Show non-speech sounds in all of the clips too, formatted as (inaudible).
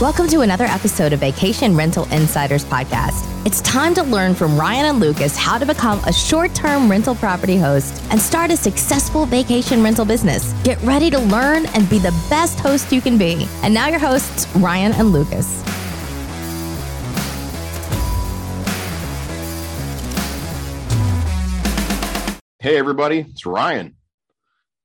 Welcome to another episode of Vacation Rental Insiders Podcast. It's time to learn from Ryan and Lucas how to become a short term rental property host and start a successful vacation rental business. Get ready to learn and be the best host you can be. And now, your hosts, Ryan and Lucas. Hey, everybody, it's Ryan.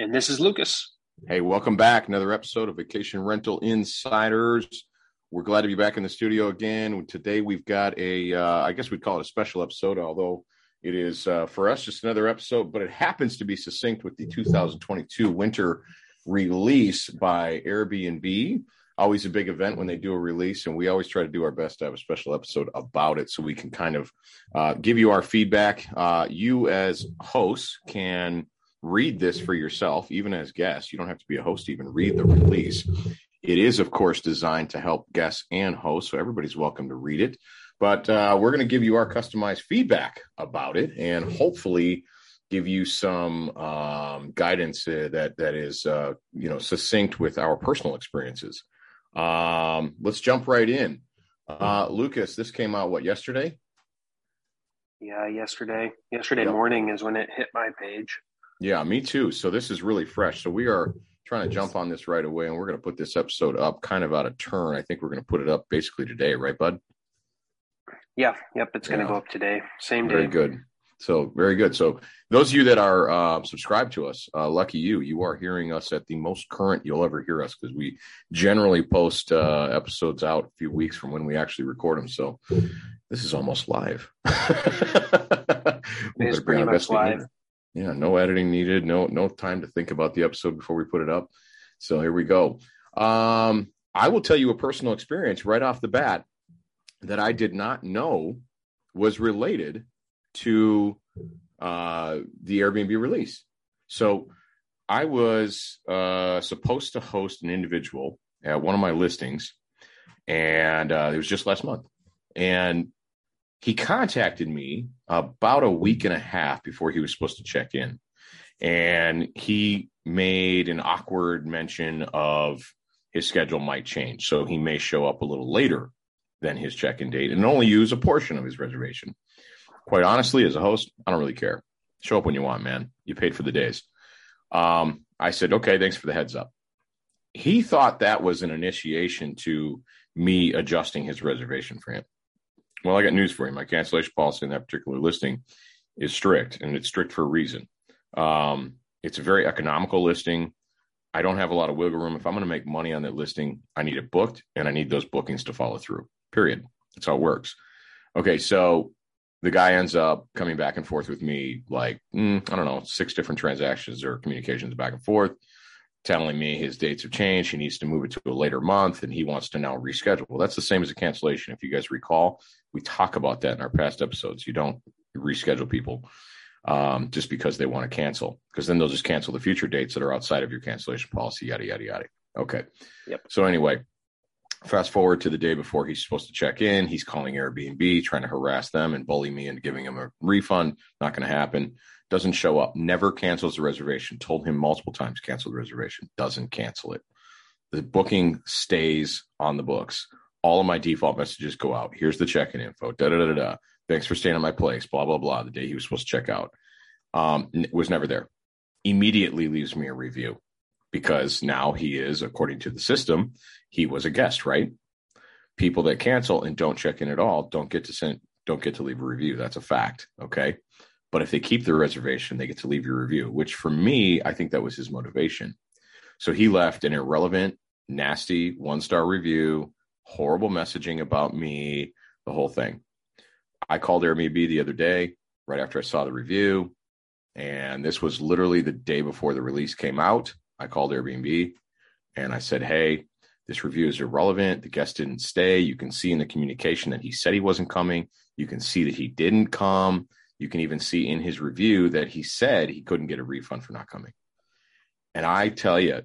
And this is Lucas. Hey, welcome back. Another episode of Vacation Rental Insiders. We're glad to be back in the studio again. Today we've got a, uh, I guess we'd call it a special episode, although it is uh, for us just another episode, but it happens to be succinct with the 2022 winter release by Airbnb. Always a big event when they do a release, and we always try to do our best to have a special episode about it so we can kind of uh, give you our feedback. Uh, you, as hosts, can read this for yourself, even as guests. You don't have to be a host to even read the release. It is, of course, designed to help guests and hosts, so everybody's welcome to read it. But uh, we're going to give you our customized feedback about it, and hopefully give you some um, guidance uh, that that is, uh, you know, succinct with our personal experiences. Um, let's jump right in. Uh, Lucas, this came out what yesterday? Yeah, yesterday. Yesterday yep. morning is when it hit my page. Yeah, me too. So this is really fresh. So we are trying to jump on this right away, and we're going to put this episode up kind of out of turn. I think we're going to put it up basically today, right, Bud? Yeah, yep, it's going to go up today, same day. Very good. So very good. So those of you that are uh, subscribed to us, uh, lucky you, you are hearing us at the most current you'll ever hear us because we generally post uh, episodes out a few weeks from when we actually record them. So this is almost live. (laughs) it is pretty much live yeah no editing needed. No no time to think about the episode before we put it up. So here we go. Um i will tell you a personal experience right off the bat that i did not know was related to uh the airbnb release. So i was uh supposed to host an individual at one of my listings and uh it was just last month. And he contacted me about a week and a half before he was supposed to check in. And he made an awkward mention of his schedule might change. So he may show up a little later than his check in date and only use a portion of his reservation. Quite honestly, as a host, I don't really care. Show up when you want, man. You paid for the days. Um, I said, okay, thanks for the heads up. He thought that was an initiation to me adjusting his reservation for him. Well, I got news for you. My cancellation policy in that particular listing is strict, and it's strict for a reason. Um, it's a very economical listing. I don't have a lot of wiggle room. If I'm going to make money on that listing, I need it booked, and I need those bookings to follow through. Period. That's how it works. Okay, so the guy ends up coming back and forth with me like mm, I don't know, six different transactions or communications back and forth telling me his dates have changed. He needs to move it to a later month and he wants to now reschedule. Well, that's the same as a cancellation. If you guys recall, we talk about that in our past episodes. You don't reschedule people um, just because they want to cancel, because then they'll just cancel the future dates that are outside of your cancellation policy, yada, yada, yada. Okay. Yep. So, anyway, fast forward to the day before he's supposed to check in. He's calling Airbnb, trying to harass them and bully me into giving him a refund. Not going to happen doesn't show up, never cancels the reservation. Told him multiple times, cancel the reservation, doesn't cancel it. The booking stays on the books. All of my default messages go out. Here's the check in info. Da da da da. Thanks for staying at my place. Blah blah blah. The day he was supposed to check out, um, was never there. Immediately leaves me a review because now he is, according to the system, he was a guest, right? People that cancel and don't check in at all don't get to send, don't get to leave a review. That's a fact. Okay. But if they keep their reservation, they get to leave your review, which for me, I think that was his motivation. So he left an irrelevant, nasty one star review, horrible messaging about me, the whole thing. I called Airbnb the other day, right after I saw the review. And this was literally the day before the release came out. I called Airbnb and I said, Hey, this review is irrelevant. The guest didn't stay. You can see in the communication that he said he wasn't coming. You can see that he didn't come. You can even see in his review that he said he couldn't get a refund for not coming. And I tell you,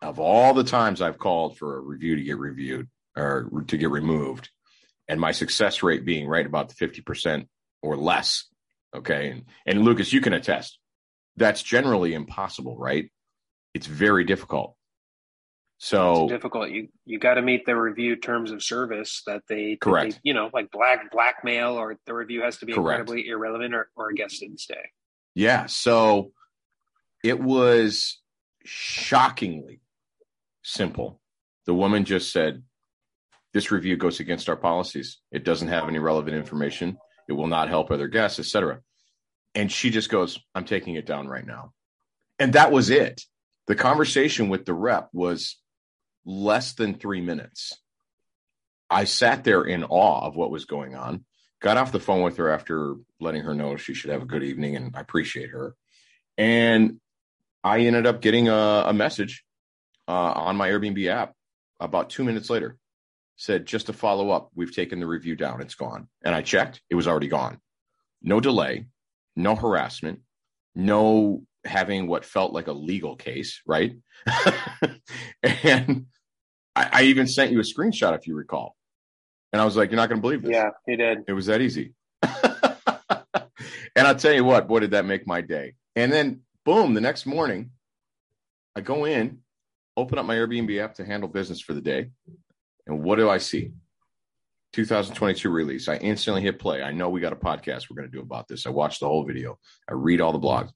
of all the times I've called for a review to get reviewed or to get removed, and my success rate being right about the 50% or less. Okay. And, and Lucas, you can attest that's generally impossible, right? It's very difficult. So it's difficult. You you got to meet the review terms of service that they correct. They, you know, like black blackmail, or the review has to be correct. incredibly irrelevant, or, or a guest didn't stay. Yeah. So it was shockingly simple. The woman just said, "This review goes against our policies. It doesn't have any relevant information. It will not help other guests, etc." And she just goes, "I'm taking it down right now," and that was it. The conversation with the rep was less than three minutes. I sat there in awe of what was going on. Got off the phone with her after letting her know she should have a good evening and I appreciate her. And I ended up getting a, a message uh, on my Airbnb app about two minutes later. Said just to follow up, we've taken the review down. It's gone. And I checked, it was already gone. No delay, no harassment, no having what felt like a legal case, right? (laughs) and I, I, even sent you a screenshot if you recall. And I was like, you're not going to believe this. Yeah, he did. It was that easy. (laughs) and I'll tell you what, boy, did that make my day. And then, boom, the next morning, I go in, open up my Airbnb app to handle business for the day. And what do I see? 2022 release. I instantly hit play. I know we got a podcast we're going to do about this. I watched the whole video. I read all the blogs.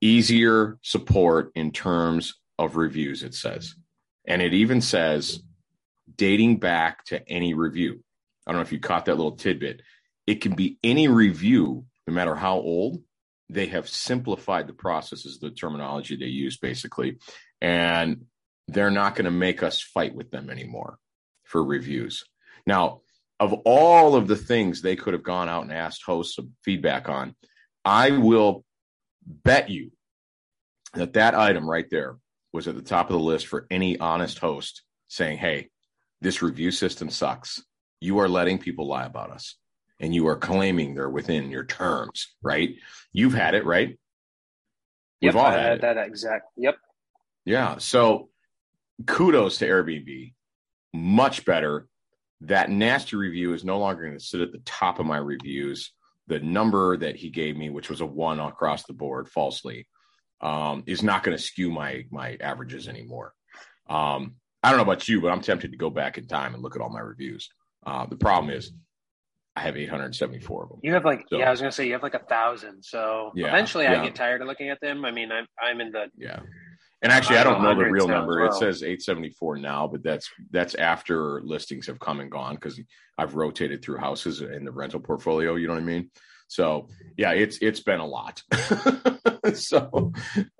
Easier support in terms of reviews, it says. And it even says dating back to any review. I don't know if you caught that little tidbit. It can be any review, no matter how old. They have simplified the processes, the terminology they use, basically. And they're not going to make us fight with them anymore for reviews. Now, of all of the things they could have gone out and asked hosts some feedback on, I will bet you that that item right there was at the top of the list for any honest host saying, Hey, this review system sucks. You are letting people lie about us and you are claiming they're within your terms, right? You've had it, right? We've yep, all had, had that exact. Yep. Yeah. So kudos to Airbnb. Much better. That nasty review is no longer going to sit at the top of my reviews. The number that he gave me, which was a one across the board falsely, um, is not going to skew my my averages anymore. Um, I don't know about you, but I'm tempted to go back in time and look at all my reviews. Uh, the problem is I have 874 of them. You have like, so, yeah, I was gonna say you have like a thousand. So yeah, eventually, yeah. I get tired of looking at them. I mean, I'm I'm in the yeah. And actually, I don't know the real number. Well. It says 874 now, but that's that's after listings have come and gone because I've rotated through houses in the rental portfolio. You know what I mean? So yeah, it's it's been a lot. (laughs) so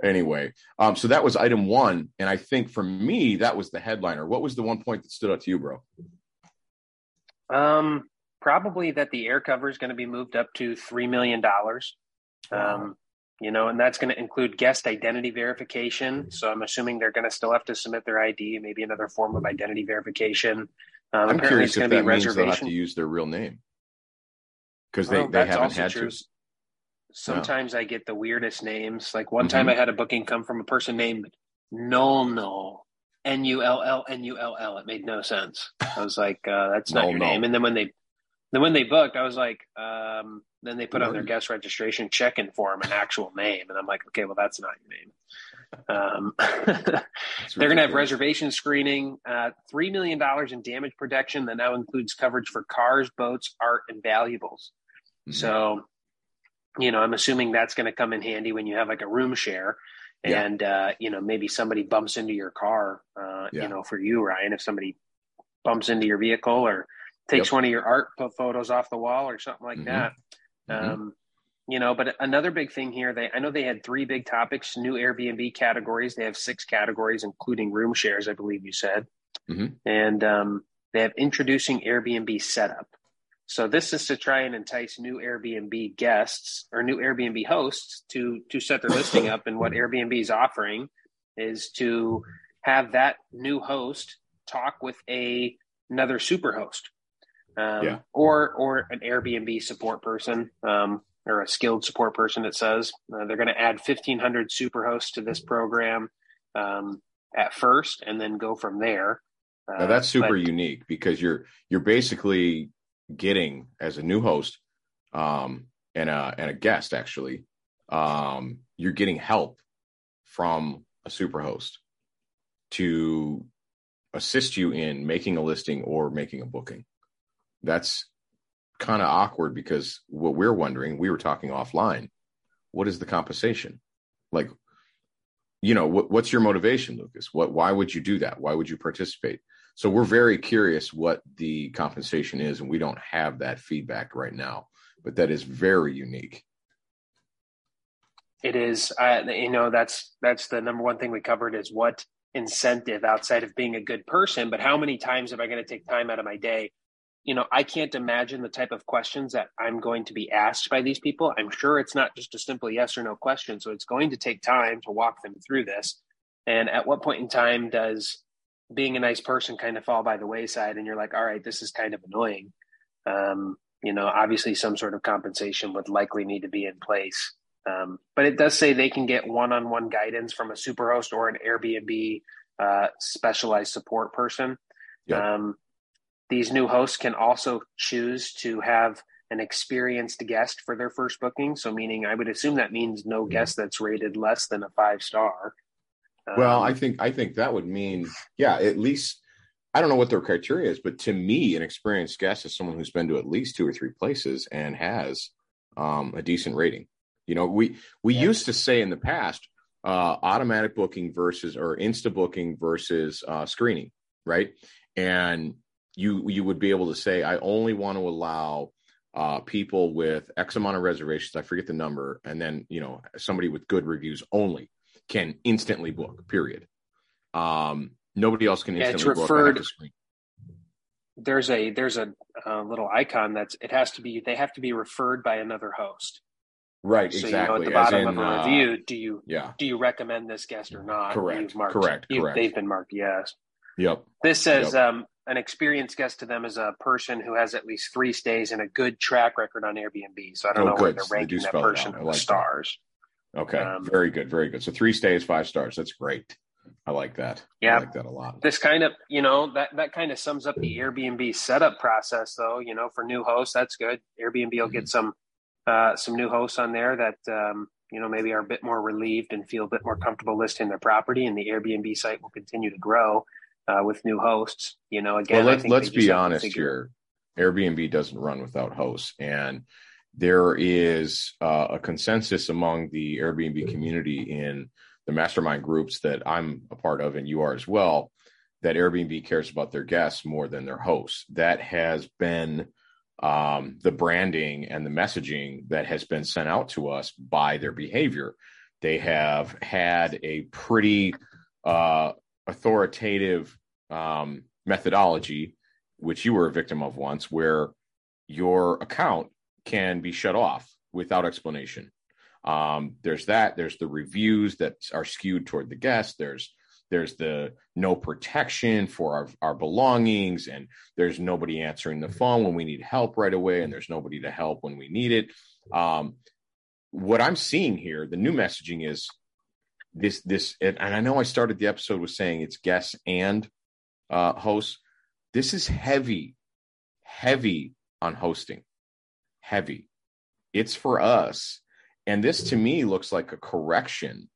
anyway, um, so that was item one, and I think for me that was the headliner. What was the one point that stood out to you, bro? Um, probably that the air cover is going to be moved up to three million dollars. Um, you know, and that's going to include guest identity verification. So I'm assuming they're going to still have to submit their ID, maybe another form of identity verification. Um, I'm curious if that means they'll have to use their real name because they, well, they haven't had true. to. Sometimes I get the weirdest names. Like one mm-hmm. time I had a booking come from a person named Null Null. N U L L N U L L. It made no sense. I was like, uh, "That's not your name." And then when they, then when they booked, I was like, um, then they put on their guest registration check-in form an actual name, and I'm like, "Okay, well, that's not your name." Um, (laughs) they're going to have reservation screening, uh, three million dollars in damage protection that now includes coverage for cars, boats, art, and valuables. Mm-hmm. So you know, I'm assuming that's going to come in handy when you have like a room share yeah. and, uh, you know, maybe somebody bumps into your car, uh, yeah. you know, for you, Ryan, if somebody bumps into your vehicle or takes yep. one of your art photos off the wall or something like mm-hmm. that. Mm-hmm. Um, you know, but another big thing here, they, I know they had three big topics, new Airbnb categories. They have six categories, including room shares, I believe you said. Mm-hmm. And, um, they have introducing Airbnb setup. So this is to try and entice new Airbnb guests or new Airbnb hosts to to set their listing up. And what Airbnb is offering is to have that new host talk with a another super host, um, yeah. or or an Airbnb support person. Um, or a skilled support person. It says uh, they're going to add 1,500 super hosts to this program um, at first, and then go from there. Uh, now that's super but, unique because you're you're basically getting as a new host um, and a and a guest actually, um, you're getting help from a super host to assist you in making a listing or making a booking. That's kind of awkward because what we're wondering, we were talking offline, what is the compensation? Like, you know, what, what's your motivation, Lucas? What, why would you do that? Why would you participate? So we're very curious what the compensation is, and we don't have that feedback right now, but that is very unique. It is, uh, you know, that's that's the number one thing we covered is what incentive outside of being a good person, but how many times am I going to take time out of my day? You know, I can't imagine the type of questions that I'm going to be asked by these people. I'm sure it's not just a simple yes or no question. So it's going to take time to walk them through this. And at what point in time does being a nice person kind of fall by the wayside and you're like, all right, this is kind of annoying? Um, you know, obviously some sort of compensation would likely need to be in place. Um, but it does say they can get one-on-one guidance from a superhost or an Airbnb uh, specialized support person. Um, these new hosts can also choose to have an experienced guest for their first booking. So, meaning, I would assume that means no guest that's rated less than a five star. Um, well, I think I think that would mean, yeah, at least I don't know what their criteria is, but to me, an experienced guest is someone who's been to at least two or three places and has um, a decent rating. You know, we we yeah. used to say in the past, uh, automatic booking versus or insta booking versus uh, screening, right? And you you would be able to say, I only want to allow uh, people with X amount of reservations. I forget the number, and then you know somebody with good reviews only can instantly book. Period. Um, nobody else can instantly yeah, it's referred, book. There's a there's a, a little icon that's it has to be they have to be referred by another host. Right, so, exactly. You know, at the bottom in, of a uh, review, do you yeah. do you recommend this guest or not? Correct. Marked, correct. correct. They've been marked yes. Yep. This says yep. um, an experienced guest to them is a person who has at least three stays and a good track record on Airbnb. So I don't oh, know good. where they're ranking that person like stars. That. Okay, um, very good, very good. So three stays, five stars. That's great. I like that. Yeah, I like that a lot. This kind of, you know, that that kind of sums up the Airbnb setup process, though. You know, for new hosts, that's good. Airbnb will mm-hmm. get some uh, some new hosts on there that um, you know maybe are a bit more relieved and feel a bit more comfortable listing their property, and the Airbnb site will continue to grow uh, with new hosts. You know, again, well, let's, let's be honest here. Airbnb doesn't run without hosts, and there is uh, a consensus among the Airbnb community in the mastermind groups that I'm a part of, and you are as well, that Airbnb cares about their guests more than their hosts. That has been um, the branding and the messaging that has been sent out to us by their behavior. They have had a pretty uh, authoritative um, methodology, which you were a victim of once, where your account can be shut off without explanation. Um, there's that. There's the reviews that are skewed toward the guest. There's there's the no protection for our, our belongings and there's nobody answering the phone when we need help right away and there's nobody to help when we need it um, what i'm seeing here the new messaging is this this and i know i started the episode with saying it's guests and uh, hosts. This is heavy heavy on hosting. Heavy. It's for us. And this to me looks like a correction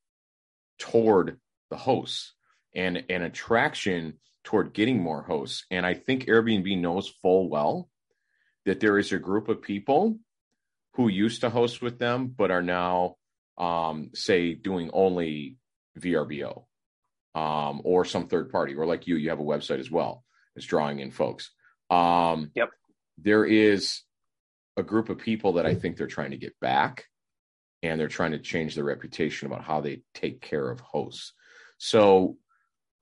toward the hosts and an attraction toward getting more hosts. And I think Airbnb knows full well that there is a group of people who used to host with them, but are now, um, say, doing only VRBO um, or some third party, or like you, you have a website as well. It's drawing in folks. Um, yep. There is a group of people that I think they're trying to get back and they're trying to change their reputation about how they take care of hosts. So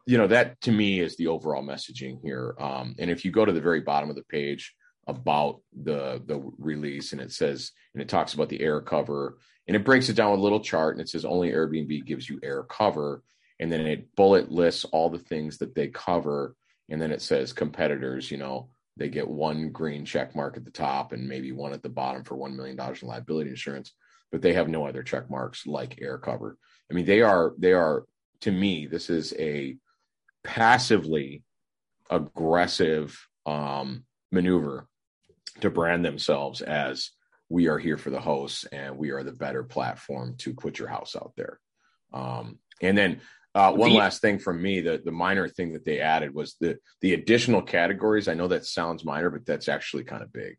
you know that to me is the overall messaging here um, and if you go to the very bottom of the page about the the release and it says and it talks about the air cover and it breaks it down with a little chart and it says only airbnb gives you air cover and then it bullet lists all the things that they cover and then it says competitors you know they get one green check mark at the top and maybe one at the bottom for $1 million in liability insurance but they have no other check marks like air cover. I mean they are they are to me this is a passively aggressive um, maneuver to brand themselves as we are here for the hosts and we are the better platform to put your house out there. Um, and then Uh, one the, last thing from me, the the minor thing that they added was the the additional categories. I know that sounds minor, but that's actually kind of big,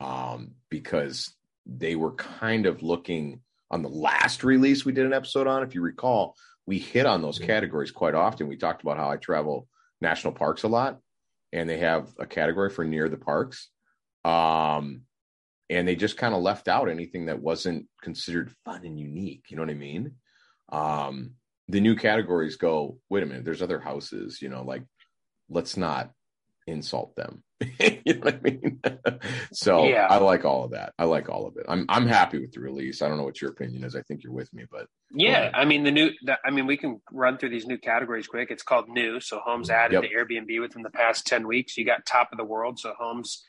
um, because they were kind of looking on the last release we did an episode on. If you recall, we hit on those categories quite often. We talked about how I travel national parks a lot, and they have a category for near the parks. Um, and they just kind of left out anything that wasn't considered fun and unique. You know what I mean? Um, the new categories go, wait a minute, there's other houses, you know, like let's not insult them. (laughs) you know what I mean? (laughs) so yeah. I like all of that. I like all of it. I'm I'm happy with the release. I don't know what your opinion is. I think you're with me, but yeah, I mean the new. The, I mean we can run through these new categories quick. It's called new. So homes added yep. to Airbnb within the past ten weeks. You got top of the world. So homes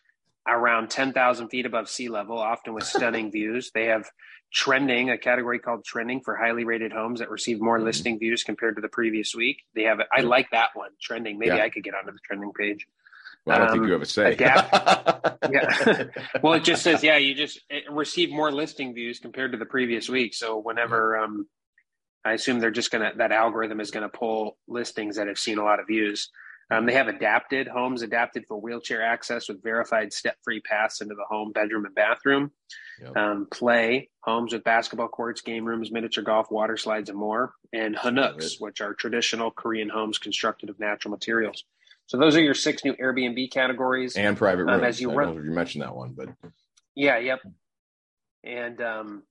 around 10,000 feet above sea level, often with stunning (laughs) views. They have trending, a category called trending for highly rated homes that receive more mm-hmm. listing views compared to the previous week. They have, I like that one, trending. Maybe yeah. I could get onto the trending page. Well, I don't um, think you have a say. (laughs) yeah. (laughs) well, it just says, yeah, you just receive more listing views compared to the previous week. So whenever, um, I assume they're just going to, that algorithm is going to pull listings that have seen a lot of views. Um, they have adapted homes adapted for wheelchair access with verified step-free paths into the home, bedroom, and bathroom. Yep. Um, play homes with basketball courts, game rooms, miniature golf, water slides, and more. And hanoks, which are traditional Korean homes constructed of natural materials. So those are your six new Airbnb categories and private rooms. Um, as you run, you mentioned that one, but yeah, yep. And um,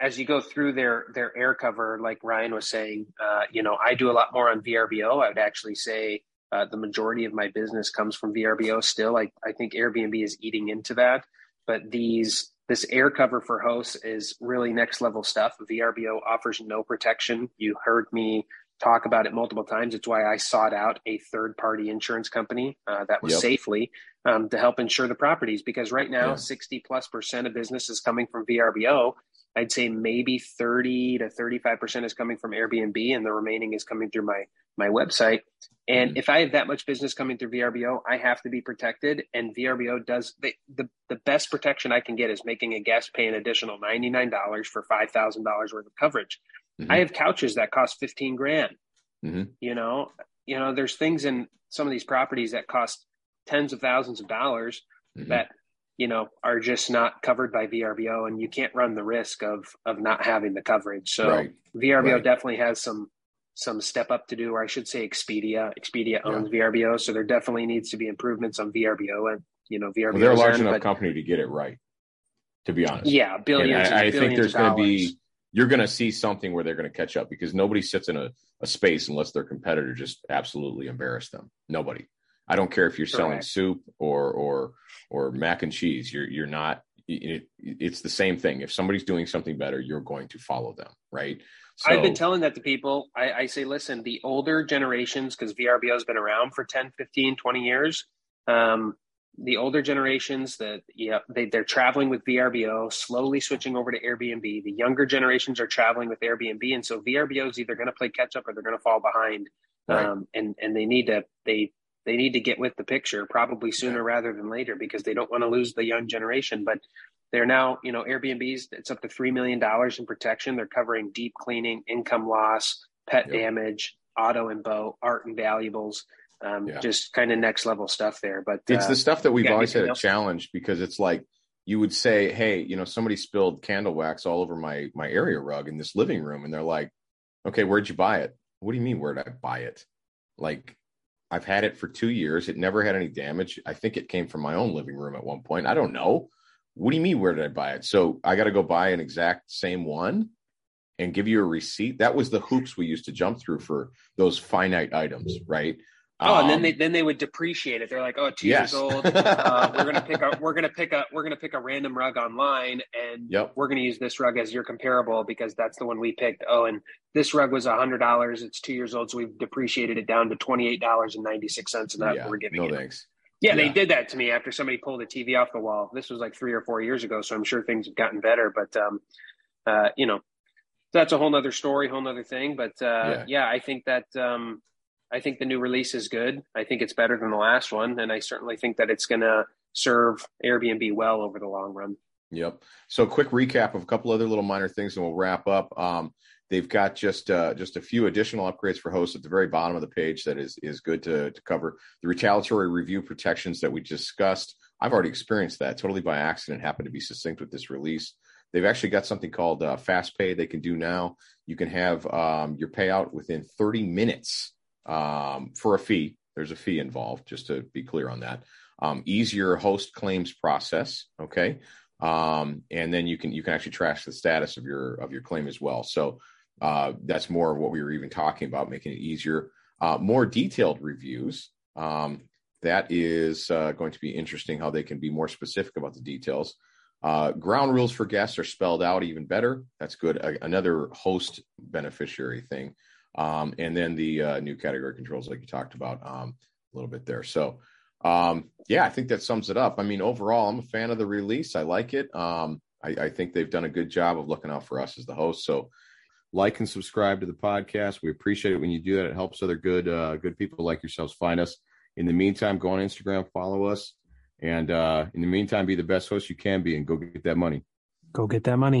as you go through their their air cover, like Ryan was saying, uh, you know, I do a lot more on VRBO. I would actually say uh, the majority of my business comes from VRBO still. I, I think Airbnb is eating into that, but these this air cover for hosts is really next level stuff. VRBO offers no protection. You heard me talk about it multiple times. It's why I sought out a third party insurance company uh, that was yep. safely um, to help insure the properties because right now, yeah. 60 plus percent of business is coming from VRBO. I'd say maybe 30 to 35% is coming from Airbnb and the remaining is coming through my my website. And mm-hmm. if I have that much business coming through VRBO, I have to be protected. And VRBO does the, the, the best protection I can get is making a guest pay an additional $99 for $5,000 worth of coverage. Mm-hmm. I have couches that cost 15 grand. Mm-hmm. You know, you know, there's things in some of these properties that cost tens of thousands of dollars mm-hmm. that, you know, are just not covered by VRBO and you can't run the risk of, of not having the coverage. So right. VRBO right. definitely has some some step up to do, or I should say Expedia. Expedia owns yeah. VRBO, so there definitely needs to be improvements on VRBO and you know VRBO. Well, they're a large enough but, company to get it right. To be honest, yeah, billions. I, I think there's going to be you're going to see something where they're going to catch up because nobody sits in a, a space unless their competitor just absolutely embarrass them. Nobody. I don't care if you're Correct. selling soup or or or mac and cheese. You're you're not. It, it's the same thing. If somebody's doing something better, you're going to follow them, right? So, I've been telling that to people. I, I say, listen, the older generations, because VRBO has been around for 10, 15, 20 years, um, the older generations that yeah they, they're traveling with vrbo slowly switching over to airbnb the younger generations are traveling with airbnb and so vrbo is either going to play catch up or they're going to fall behind right. um, and and they need to they they need to get with the picture probably sooner rather than later because they don't want to lose the young generation but they're now, you know, Airbnbs, it's up to $3 million in protection. They're covering deep cleaning, income loss, pet damage, auto and boat, art and valuables. Um, yeah. Just kind of next level stuff there. But it's uh, the stuff that we've always had a challenge because it's like you would say, Hey, you know, somebody spilled candle wax all over my, my area rug in this living room. And they're like, okay, where'd you buy it? What do you mean, where'd I buy it? Like, I've had it for two years. It never had any damage. I think it came from my own living room at one point. I don't know. What do you mean? Where did I buy it? So I got to go buy an exact same one and give you a receipt. That was the hoops we used to jump through for those finite items, right? Oh, um, and then they then they would depreciate it. They're like, oh, two yes. years old. (laughs) Uh, we're gonna pick a we're gonna pick a we're gonna pick a random rug online, and yep. we're gonna use this rug as your comparable because that's the one we picked. Oh, and this rug was a hundred dollars. It's two years old, so we've depreciated it down to twenty eight dollars and ninety six cents, and that yeah, we're giving. No you. thanks. Yeah, yeah, they did that to me after somebody pulled a TV off the wall. This was like three or four years ago, so I'm sure things have gotten better. But um, uh, you know, that's a whole nother story, whole nother thing. But uh, yeah. yeah. I think that um, I think the new release is good. I think it's better than the last one, and I certainly think that it's going to serve Airbnb well over the long run. Yep. So, quick recap of a couple other little minor things, and we'll wrap up. Um, They've got just uh, just a few additional upgrades for hosts at the very bottom of the page that is is good to, to cover. The retaliatory review protections that we discussed, I've already experienced that totally by accident. Happened to be succinct with this release. They've actually got something called uh, Fast Pay. They can do now. You can have um, your payout within 30 minutes um, for a fee. There's a fee involved, just to be clear on that. Um, easier host claims process. Okay, um, and then you can you can actually track the status of your of your claim as well. So uh, that's more of what we were even talking about, making it easier. Uh, more detailed reviews. Um, that is uh, going to be interesting how they can be more specific about the details. Uh, ground rules for guests are spelled out even better. That's good. another host beneficiary thing. Um, and then the uh, new category controls, like you talked about um, a little bit there. So, um, yeah, I think that sums it up. I mean, overall, I'm a fan of the release. I like it. Um, I, I, think they've done a good job of looking out for us as the host. So, like and subscribe to the podcast. We appreciate it when you do that. It helps other good uh, good people like yourselves find us. In the meantime, go on Instagram, follow us, and uh, in the meantime, be the best host you can be, and go get that money. Go get that money.